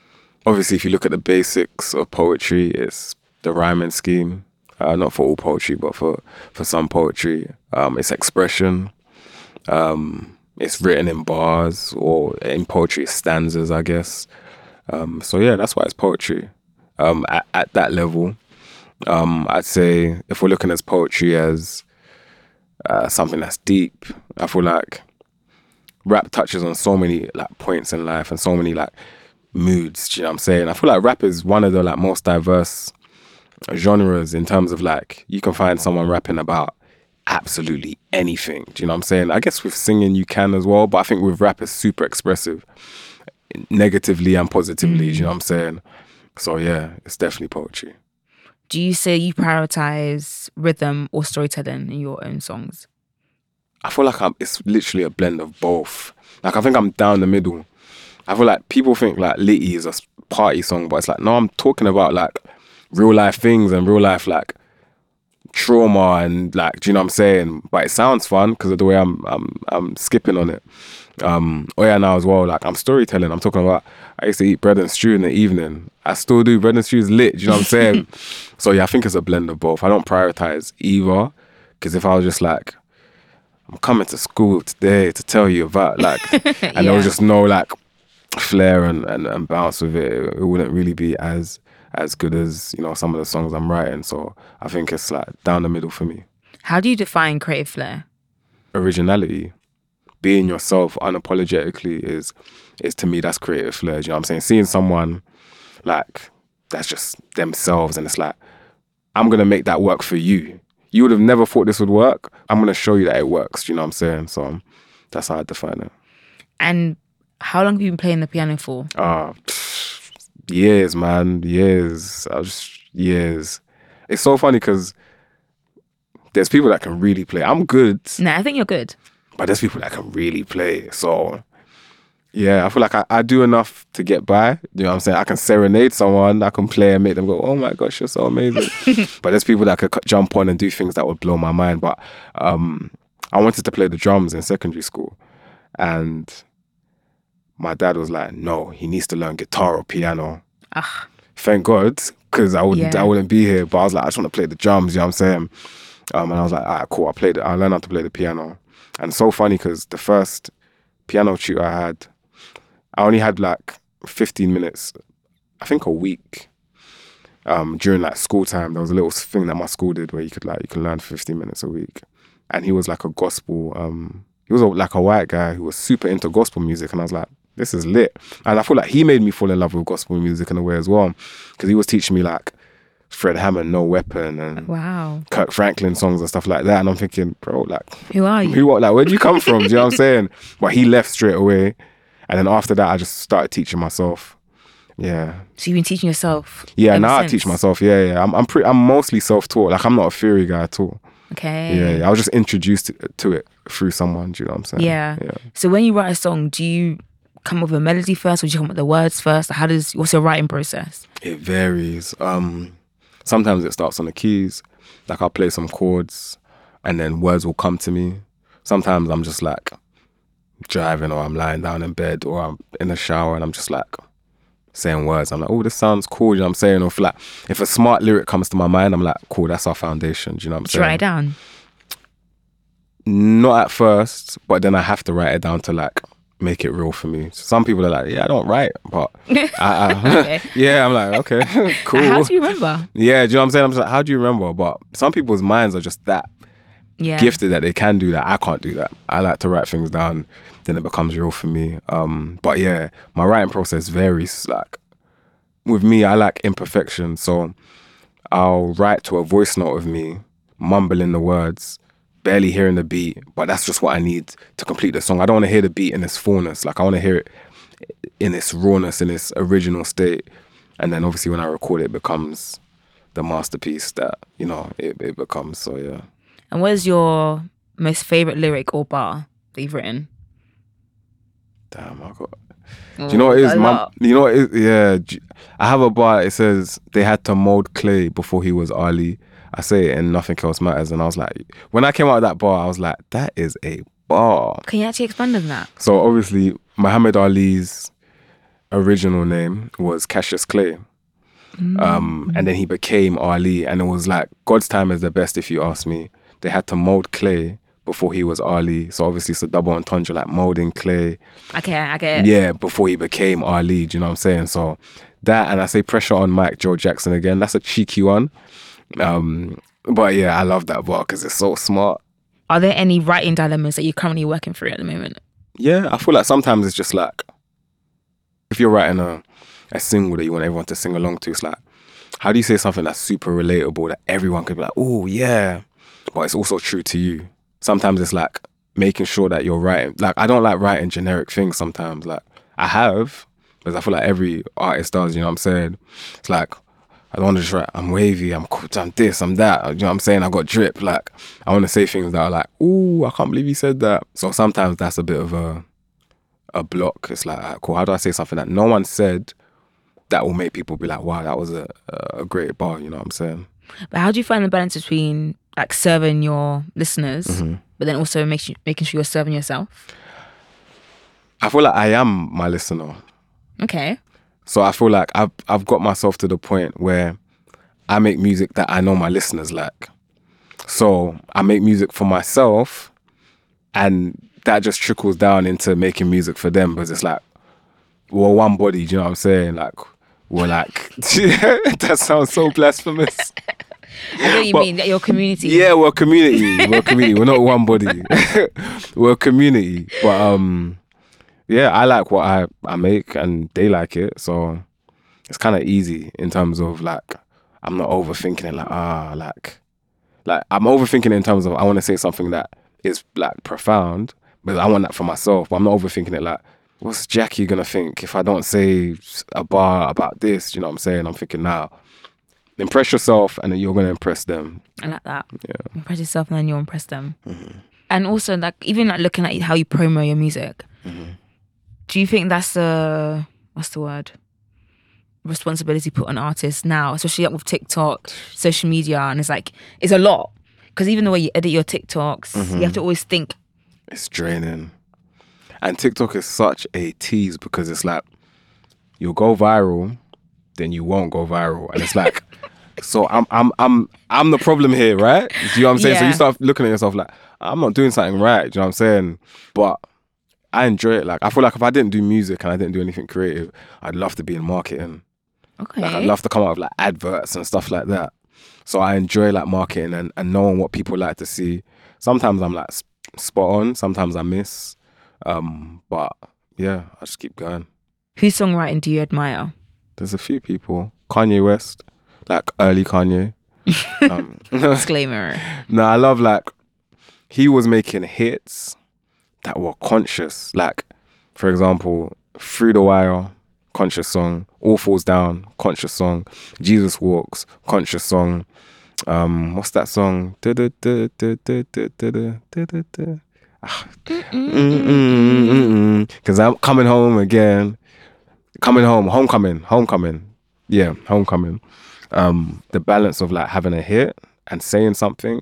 obviously, if you look at the basics of poetry, it's the rhyming scheme. Uh, not for all poetry, but for for some poetry, um, it's expression. Um, it's written in bars or in poetry stanzas, I guess. Um, so yeah, that's why it's poetry. Um, at, at that level, um, I'd say if we're looking at poetry as uh, something that's deep, I feel like rap touches on so many like points in life and so many like moods. Do you know what I'm saying? I feel like rap is one of the like most diverse genres in terms of like you can find someone rapping about absolutely anything. Do you know what I'm saying? I guess with singing you can as well, but I think with rap it's super expressive, negatively and positively. Do you know what I'm saying? So yeah, it's definitely poetry. Do you say you prioritize rhythm or storytelling in your own songs? I feel like I'm, it's literally a blend of both. Like I think I'm down the middle. I feel like people think like Litty is a party song, but it's like no, I'm talking about like real life things and real life like trauma and like, do you know what I'm saying? But it sounds fun because of the way I'm I'm I'm skipping on it. Um, oh yeah, now as well. Like I'm storytelling. I'm talking about. I used to eat bread and stew in the evening. I still do. Bread and stew is lit. Do you know what I'm saying? so yeah, I think it's a blend of both. I don't prioritize either because if I was just like I'm coming to school today to tell you about like, and there was just no like flair and, and, and bounce with it. It wouldn't really be as as good as you know some of the songs I'm writing. So I think it's like down the middle for me. How do you define creative flair? Originality, being yourself unapologetically is is to me that's creative flair. You know what I'm saying? Seeing someone like that's just themselves, and it's like I'm gonna make that work for you. You would have never thought this would work. I'm gonna show you that it works. You know what I'm saying? So um, that's how I define it. And how long have you been playing the piano for? Ah, years, man, years. I was just years. It's so funny because there's people that can really play. I'm good, No, I think you're good. But there's people that can really play. So yeah, I feel like I, I do enough to get by. You know what I'm saying? I can serenade someone, I can play and make them go, oh my gosh, you're so amazing. but there's people that could jump on and do things that would blow my mind. But um, I wanted to play the drums in secondary school. And my dad was like, no, he needs to learn guitar or piano. Ah, Thank God, because I wouldn't Yeah. I wouldn't be here. But I was like, I just want to play the drums, you know what I'm saying? Um, and I was like, all right, cool, I played. I learned how to play the piano. And so funny because the first piano tutor I had, I only had like 15 minutes, I think a week. Um, during like school time, there was a little thing that my school did where you could like you can learn for 15 minutes a week. And he was like a gospel, um, he was a, like a white guy who was super into gospel music. And I was like, this is lit. And I feel like he made me fall in love with gospel music in a way as well. Because he was teaching me like Fred Hammond, No Weapon, and wow. Kirk Franklin songs and stuff like that. And I'm thinking, bro, like, Who are you? who, what, like, where do you come from? do you know what I'm saying? But he left straight away. And then after that, I just started teaching myself. Yeah. So you've been teaching yourself. Yeah, now I teach myself. Yeah, yeah. I'm, I'm pretty, I'm mostly self-taught. Like, I'm not a theory guy at all. Okay. Yeah, yeah. I was just introduced to, to it through someone. Do you know what I'm saying? Yeah. Yeah. So when you write a song, do you come up with a melody first, or do you come up with the words first? How does what's your writing process? It varies. Um, sometimes it starts on the keys, like I'll play some chords, and then words will come to me. Sometimes I'm just like driving, or I'm lying down in bed, or I'm in the shower, and I'm just like saying words. I'm like, oh, this sounds cool. You know what I'm saying? Or if like if a smart lyric comes to my mind, I'm like, cool, that's our foundation. Do you know what I'm write saying? it down? Not at first, but then I have to write it down to like make it real for me. Some people are like, yeah, I don't write, but I, I Okay. yeah, I'm like, okay, cool. How do you remember? Yeah, do you know what I'm saying? I'm just like, how do you remember? But some people's minds are just that Yeah. gifted that they can do that. I can't do that. I like to write things down, then it becomes real for me. Um, but yeah, my writing process varies. Like with me, I like imperfection, so I'll write to a voice note of me mumbling the words, barely hearing the beat, but that's just what I need to complete the song. I don't want to hear the beat in its fullness. Like I want to hear it in its rawness, in its original state. And then obviously when I record it, it becomes the masterpiece that, you know, it, it becomes. So yeah. And what is your most favorite lyric or bar that you've written? Damn, I got. Do you know what it is? Lot. you know what it is? Yeah. I have a bar. It says they had to mold clay before he was Ali. I say it and nothing else matters. And I was like, when I came out of that bar, I was like, that is a bar. Can you actually expand on that? So obviously, Muhammad Ali's original name was Cassius Clay. Um, and then he became Ali, and it was like God's time is the best, if you ask me. They had to mold clay before he was Ali, so obviously it's a double entendre, like molding clay. Okay, I get it. Yeah, before he became Ali, do you know what I'm saying? So that, and I say pressure on Mike Joe Jackson again. That's a cheeky one. Um, but yeah, I love that bar because it's so smart. Are there any writing dilemmas that you're currently working through at the moment? Yeah, I feel like sometimes it's just like if you're writing a, a single that you want everyone to sing along to, it's like, how do you say something that's super relatable that everyone could be like, oh, yeah, but it's also true to you? Sometimes it's like making sure that you're writing. Like, I don't like writing generic things sometimes. Like, I have, because I feel like every artist does, you know what I'm saying? It's like, I don't want to just write, I'm wavy, I'm cool, I'm this, I'm that. You know what I'm saying? I got drip. Like, I want to say things that are like, ooh, I can't believe he said that. So sometimes that's a bit of a a block. It's like, alright, cool, how do I say something that no one said that will make people be like, wow, that was a, a great bar, you know what I'm saying? But how do you find the balance between like serving your listeners, Mm-hmm. but then also you, making sure you're serving yourself? I feel like I am my listener. Okay. So I feel like I've I've got myself to the point where I make music that I know my listeners like. So I make music for myself and that just trickles down into making music for them because it's like we're one body, do you know what I'm saying? Like we're like that sounds so blasphemous. I know you But- mean that your community. Yeah, we're a community. We're a community. We're not one body. we're a community. But um, yeah, I like what I, I make and they like it. So it's kind of easy in terms of like I'm not overthinking it. Like ah, like like I'm overthinking it in terms of I want to say something that is like profound, but I want that for myself. But I'm not overthinking it like. What's Jackie gonna think if I don't say a bar about this? You know what I'm saying? I'm thinking now, impress yourself, and then you're gonna impress them. I like that. Yeah. Mm-hmm. Impress yourself and then you'll impress them. And also like even like looking at how you promo your music. Mm-hmm. Do you think that's a what's the word? Responsibility put on artists now, especially like with TikTok, social media, and it's like it's a lot. Because even the way you edit your TikToks, you have mm-hmm. to always think. It's draining. And TikTok is such a tease because it's like you'll go viral, then you won't go viral. And it's like so I'm I'm I'm I'm the problem here, right? Do you know what I'm saying? So you start looking at yourself like, I'm not doing something right, do you know what I'm saying? But I enjoy it. Like I feel like if I didn't do music and I didn't do anything creative, I'd love to be in marketing. Okay. Like I'd love to come out with like adverts and stuff like that. So I enjoy like marketing and, and knowing what people like to see. Sometimes I'm like spot on, sometimes I miss. Um, but yeah, I just keep going. Whose songwriting do you admire? There's a few people. Kanye West, like early Kanye. um, Disclaimer. no, I love like he was making hits that were conscious. Like, for example, Through the Wire, conscious song. All Falls Down, conscious song. Jesus Walks, conscious song. Um, what's that song? Because I'm coming home again. Coming home, homecoming, homecoming. Yeah, homecoming. Um, the balance of like having a hit and saying something,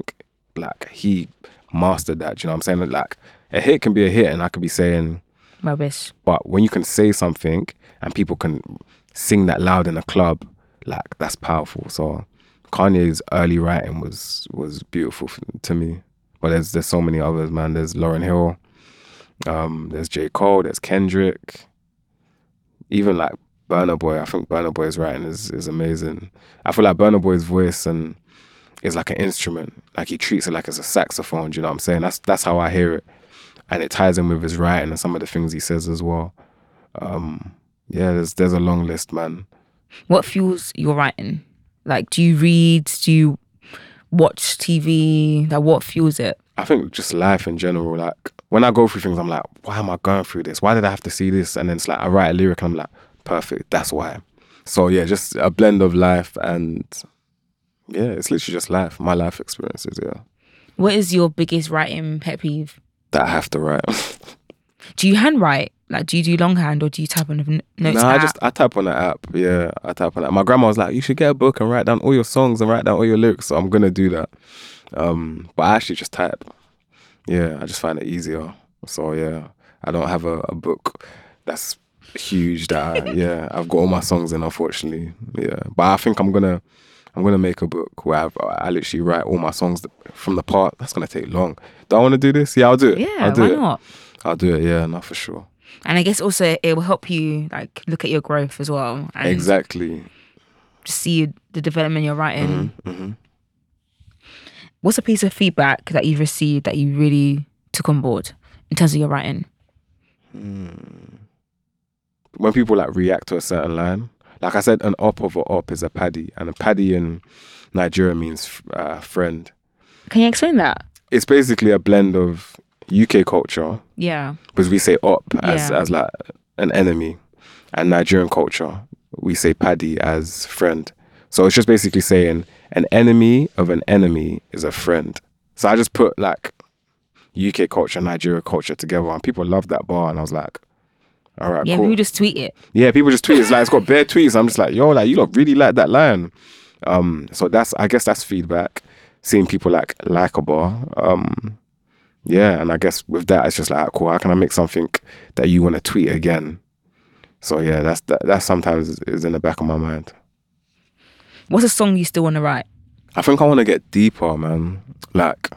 like he mastered that. You know what I'm saying? Like a hit can be a hit, and I could be saying, Rubbish. but when you can say something and people can sing that loud in a club, like that's powerful. So Kanye's early writing was was beautiful to me. But there's there's so many others, man. There's Lauryn Hill, um, there's J Cole, there's Kendrick, even like Burna Boy. I think Burna Boy's writing is is amazing. I feel like Burna Boy's voice and is like an instrument. Like he treats it like it's a saxophone. Do you know what I'm saying? That's that's how I hear it, and it ties in with his writing and some of the things he says as well. Um, yeah, there's there's a long list, man. What fuels your writing? Like, do you read? Do you watch TV? Like, what fuels it? I think just life in general. Like when I go through things, I'm like, why am I going through this? Why did I have to see this? And then it's like I write a lyric, and I'm like, perfect. That's why. So yeah, just a blend of life and yeah, it's literally just life. My life experiences. Yeah, What is your biggest writing pet peeve? That I have to write. Do you handwrite? Like, do you do longhand or do you type on a notes no, I just I type on the app. Yeah, I type on that. My grandma was like, you should get a book and write down all your songs and write down all your lyrics. So I'm gonna do that. Um, but I actually just type. Yeah, I just find it easier. So yeah, I don't have a, a book that's huge. That I, yeah, I've got all my songs in. Unfortunately, yeah. But I think I'm gonna I'm gonna make a book where I've, I literally write all my songs from the part. That's gonna take long. Do I want to do this? Yeah, I'll do it. yeah, I'll do why it. not? I'll do it. Yeah, not for sure. And I guess also it will help you like look at your growth as well Exactly. just see the development you're writing. hmm What's a piece of feedback that you've received that you really took on board in terms of your writing? when people like react to a certain line, like I said, an op of a op is a paddy, and a paddy in Nigeria means uh, friend. Can you explain that? It's basically a blend of UK culture Yeah. because we say op as Yeah. as like an enemy, and Nigerian culture we say paddy as friend. So it's just basically saying an enemy of an enemy is a friend. So I just put like UK culture, Nigeria culture together, and people love that bar, and I was like, all right, Yeah, cool. people just tweet it. Yeah, people just tweet. It's like it's got bare tweets. I'm just like, yo, like you lot really like that line. Um, so that's I guess that's feedback. Seeing people like like a bar. Um, yeah, and I guess with that, it's just like, cool. How can I make something that you want to tweet again? So yeah, that's that. That sometimes is- is in the back of my mind. What's a song you still want to write? I think I want to get deeper, man. Like,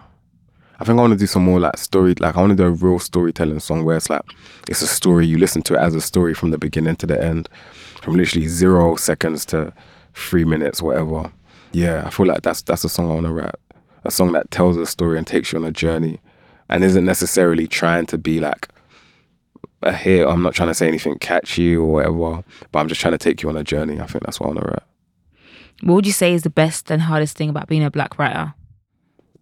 I think I want to do some more like story. Like, I want to do a real storytelling song where it's like it's a story. You listen to it as a story from the beginning to the end, from literally zero seconds to three minutes, whatever. Yeah, I feel like that's that's a song I want to rap. A song that tells a story and takes you on a journey, and isn't necessarily trying to be like a hit. I'm not trying to say anything catchy or whatever, but I'm just trying to take you on a journey. I think that's what I want to rap. What would you say is the best and hardest thing about being a black writer?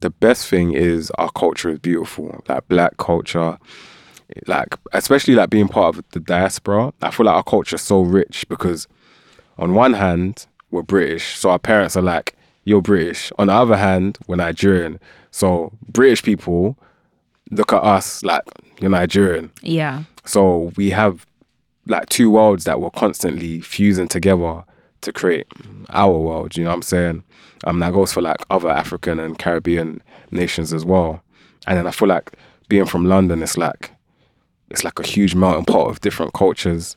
The best thing is our culture is beautiful. Like black culture, like especially like being part of the diaspora. I feel like our culture is so rich because on one hand we're British, so our parents are like, "You're British." On the other hand, we're Nigerian, so British people look at us like you're Nigerian. Yeah. So we have like two worlds that were constantly fusing together to create our world. You know what I'm saying? Um, that goes for like other African and Caribbean nations as well. And then I feel like being from London, it's like it's like a huge melting pot of different cultures.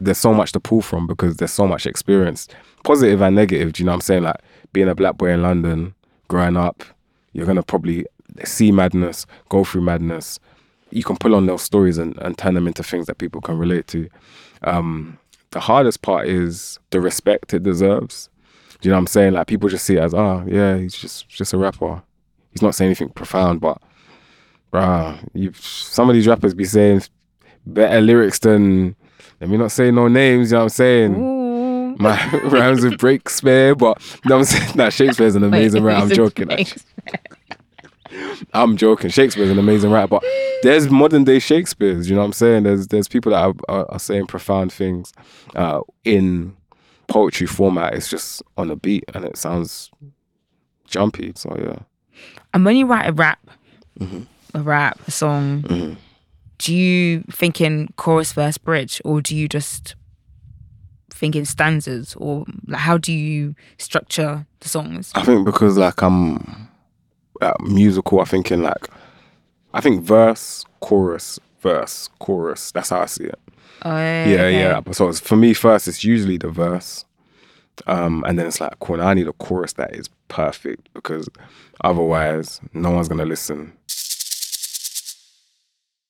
There's so much to pull from because there's so much experience, positive and negative. Do you know what I'm saying? Like being a black boy in London, growing up, you're gonna probably see madness, go through madness. You can pull on those stories and, and turn them into things that people can relate to. Um, the hardest part is the respect it deserves. Do you know what I'm saying? Like people just see it as, oh yeah, he's just just a rapper. He's not saying anything profound, but bruh, you some of these rappers be saying better lyrics than let me not say no names, you know what I'm saying? Ooh. My rhymes with Breakspare, but you know what I'm saying? Nah, Shakespeare's an amazing Wait. I'm joking. I'm joking. Shakespeare's an amazing rapper, but there's modern day Shakespeare's. You know what I'm saying? There's there's people that are, are, are saying profound things uh, in poetry format. It's just on a beat and it sounds jumpy. So yeah, And when you write a rap, Mm-hmm. a rap, a song, do you think in chorus, verse, bridge, or do you just think in stanzas, or like how do you structure the songs? I think because like I'm uh, musical. I think in like I think verse, chorus, verse, chorus. That's how I see it. Oh, yeah, okay. yeah. So it's, for me, first it's usually the verse, um, and then it's like, cool. Now I need a chorus that is perfect because otherwise, no one's gonna listen.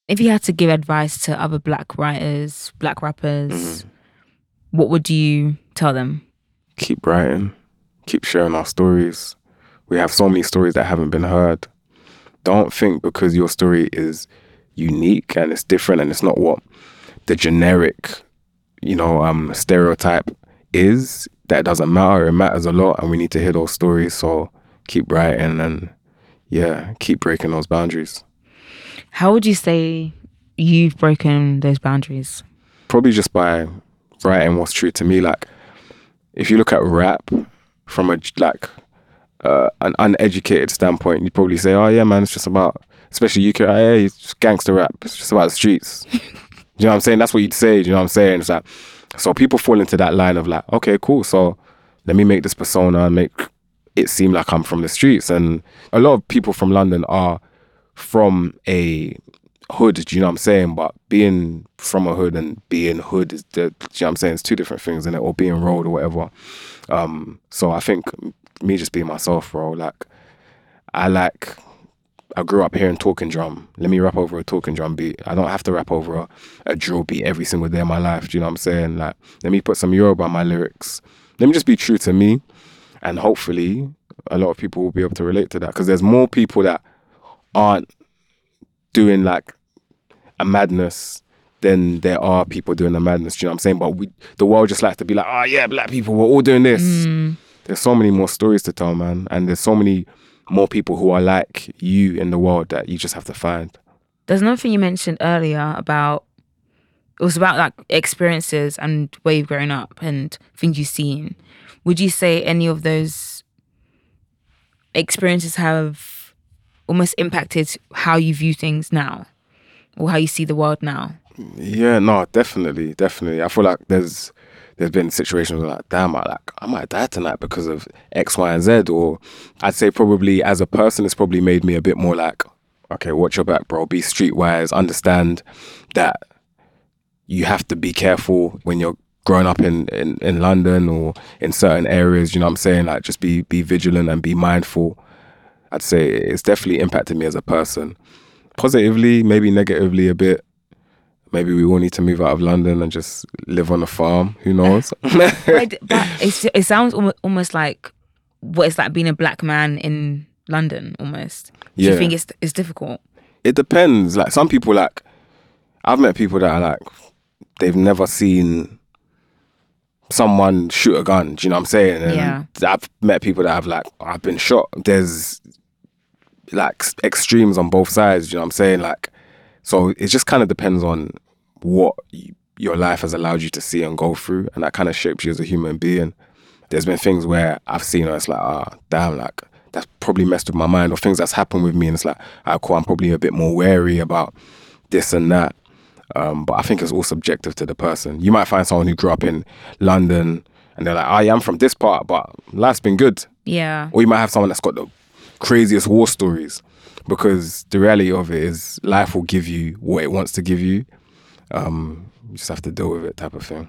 If you had to give advice to other black writers, black rappers, Mm-hmm. what would you tell them? Keep writing, keep sharing our stories. We have so many stories that haven't been heard. Don't think because your story is unique and it's different and it's not what the generic, you know, um, stereotype is. That doesn't matter. It matters a lot, and we need to hear those stories. So keep writing and yeah, keep breaking those boundaries. How would you say you've broken those boundaries? probably just by writing what's true to me. Like, if you look at rap from a like uh, an uneducated standpoint, you'd probably say, "Oh yeah, man, it's just about." Especially UK, oh, yeah, it's gangster rap. It's just about the streets. Do you know what I'm saying? That's what you'd say. Do you know what I'm saying? It's like, so people fall into that line of like, okay, cool. So let me make this persona and make it seem like I'm from the streets. And a lot of people from London are from a hood, do you know what I'm saying? But being from a hood and being hood is the, do you know what I'm saying? It's two different things, in it, or being road or whatever. Um, so I think me just being myself, bro, like, I like, I grew up hearing talking drum. Let me rap over a talking drum beat. I don't have to rap over a, a drill beat every single day of my life. Do you know what I'm saying? Like, let me put some Yoruba on my lyrics. Let me just be true to me. And hopefully, a lot of people will be able to relate to that. Because there's more people that aren't doing like a madness than there are people doing a madness. You know what I'm saying? But we, the world just likes to be like, oh yeah, black people, we're all doing this. Mm. There's so many more stories to tell, man. And there's so many more people who are like you in the world that you just have to find. There's another thing you mentioned earlier about it was about like experiences and where you've grown up and things you've seen. Would you say any of those experiences have almost impacted how you view things now or how you see the world now? Yeah, no, definitely, definitely. I feel like there's there's been situations where like, damn, I like I might die tonight because of X, Y, and Z. Or I'd say probably as a person, it's probably made me a bit more like, okay, watch your back, bro. Be streetwise. Understand that you have to be careful when you're growing up in, in, in London or in certain areas. You know what I'm saying? Like just be be vigilant and be mindful. I'd say it's definitely impacted me as a person. Positively, maybe negatively a bit. Maybe we all need to move out of London and just live on a farm. Who knows? But it sounds almost like what it's like being a black man in London almost. Do Yeah. you think it's it's difficult? it depends. Like some people, like I've met people that are like they've never seen someone shoot a gun. Do you know what I'm saying? And Yeah. I've met people that have like I've been shot. There's like extremes on both sides. Do you know what I'm saying? Like so, it just kind of depends on what y your life has allowed you to see and go through, and that kind of shapes you as a human being. There's been things where I've seen and it's like, ah, damn, like that's probably messed with my mind, or things that's happened with me, and it's like, ah, cool, I'm probably a bit more wary about this and that. Um, but I think it's all subjective to the person. You might find someone who grew up in London and they're like, "I am from this part, but life's been good." Yeah. Or you might have someone that's got the craziest war stories because the reality of it is life will give you what it wants to give you. Um, you just have to deal with it, type of thing.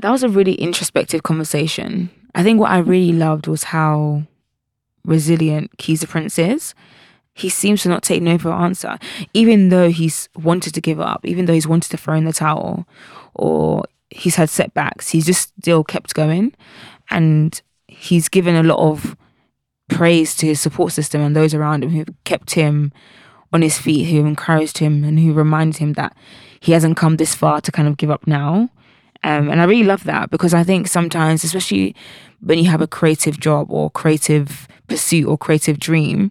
That was a really introspective conversation. I think what I really loved was how resilient Keys the Prince is. He seems to not take no for an answer, even though he's wanted to give up, even though he's wanted to throw in the towel, or he's had setbacks. He's just still kept going, and he's given a lot of praise to his support system and those around him who've kept him on his feet, who encouraged him, and who reminded him that he hasn't come this far to kind of give up now. Um, and I really love that because I think sometimes, especially when you have a creative job or creative pursuit or creative dream,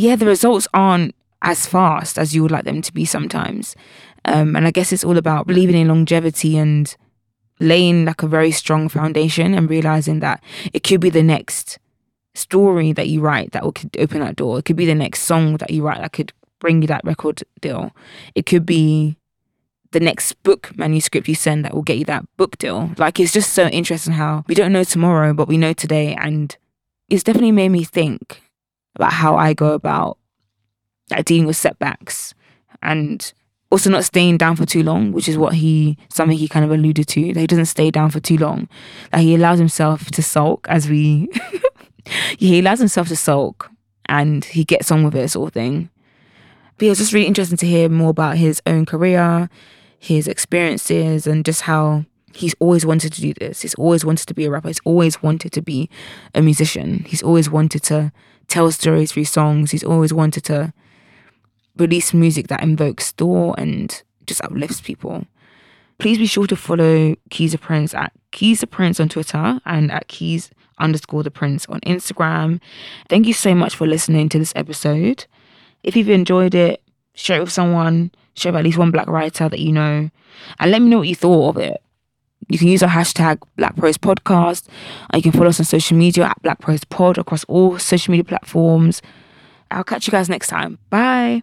yeah, the results aren't as fast as you would like them to be sometimes. Um, and I guess it's all about believing in longevity and laying like a very strong foundation and realizing that it could be the next story that you write that could open that door. It could be the next song that you write that could bring you that record deal. It could be the next book manuscript you send that will get you that book deal. Like it's just so interesting how we don't know tomorrow, but we know today. And it's definitely made me think about how I go about like, dealing with setbacks and also not staying down for too long, which is what he something he kind of alluded to. That he doesn't stay down for too long. That he allows himself to sulk as we he allows himself to sulk and he gets on with it sort of thing. But yeah, it's just really interesting to hear more about his own career, his experiences and just how he's always wanted to do this. He's always wanted to be a rapper. He's always wanted to be a musician. He's always wanted to tell stories through songs. He's always wanted to release music that invokes thought and just uplifts people. Please be sure to follow Keys of Prince at Keys of Prince on Twitter and at Keys underscore the Prince on Instagram. Thank you so much for listening to this episode. If you've enjoyed it, share it with someone, share it with at least one black writer that you know, and let me know what you thought of it. You can use our hashtag Black Prose Podcast. You can follow us on social media at Black Prose Pod across all social media platforms. I'll catch you guys next time. Bye.